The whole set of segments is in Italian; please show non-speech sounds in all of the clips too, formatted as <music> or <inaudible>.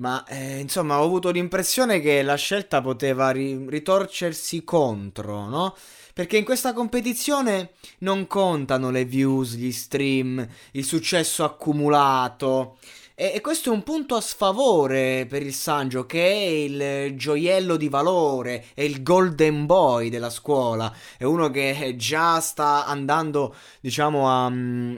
ma eh, insomma ho avuto l'impressione che la scelta poteva ri- ritorcersi contro, no? Perché in questa competizione non contano le views, gli stream, il successo accumulato. E, e questo è un punto a sfavore per il Sanjo, che è il gioiello di valore, è il golden boy della scuola. È uno che già sta andando, diciamo, a,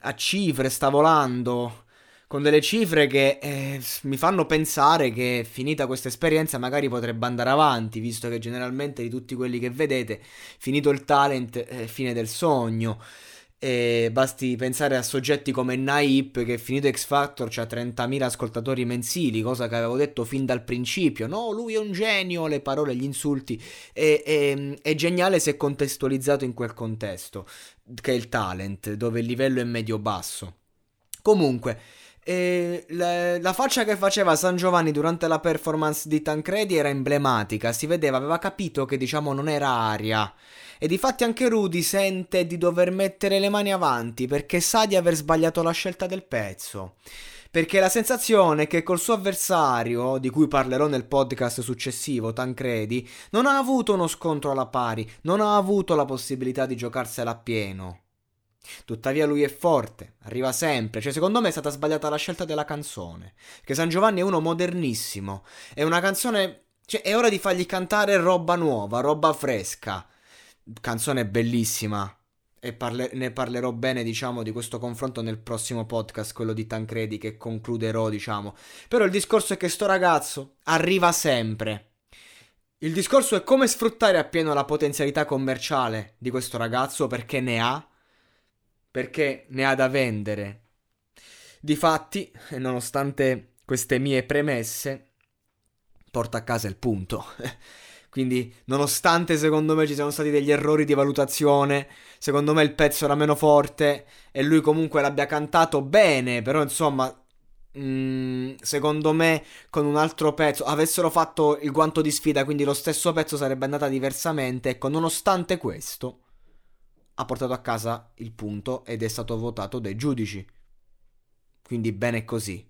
a cifre, sta volando con delle cifre che eh, mi fanno pensare che finita questa esperienza magari potrebbe andare avanti, visto che generalmente di tutti quelli che vedete, finito il talent, eh, fine del sogno. E basti pensare a soggetti come Naip che finito X Factor ha 30.000 ascoltatori mensili, cosa che avevo detto fin dal principio. No, lui è un genio, le parole, gli insulti. E, e, è geniale se contestualizzato in quel contesto, che è il talent, dove il livello è medio-basso. Comunque, e la, la, faccia che faceva San Giovanni durante la performance di Tancredi era emblematica, si vedeva, aveva capito che diciamo non era aria. E difatti anche Rudy sente di dover mettere le mani avanti perché sa di aver sbagliato la scelta del pezzo. Perché la sensazione è che col suo avversario, di cui parlerò nel podcast successivo, Tancredi, non ha avuto uno scontro alla pari, non ha avuto la possibilità di giocarsela a pieno. Tuttavia lui è forte, arriva sempre, cioè secondo me è stata sbagliata la scelta della canzone, che San Giovanni è uno modernissimo, è una canzone, cioè è ora di fargli cantare roba nuova, roba fresca, canzone bellissima, e parle- ne parlerò bene, diciamo, di questo confronto nel prossimo podcast, quello di Tancredi, che concluderò, diciamo. Però il discorso è che sto ragazzo arriva sempre. Il discorso è come sfruttare appieno la potenzialità commerciale di questo ragazzo perché ne ha perché ne ha da vendere. Difatti, nonostante queste mie premesse, porta a casa il punto. <laughs> Quindi, nonostante secondo me ci siano stati degli errori di valutazione, secondo me il pezzo era meno forte e lui comunque l'abbia cantato bene, però insomma, mm, secondo me con un altro pezzo avessero fatto il guanto di sfida, quindi lo stesso pezzo sarebbe andata diversamente. Ecco, nonostante questo, ha portato a casa il punto ed è stato votato dai giudici. Quindi bene così.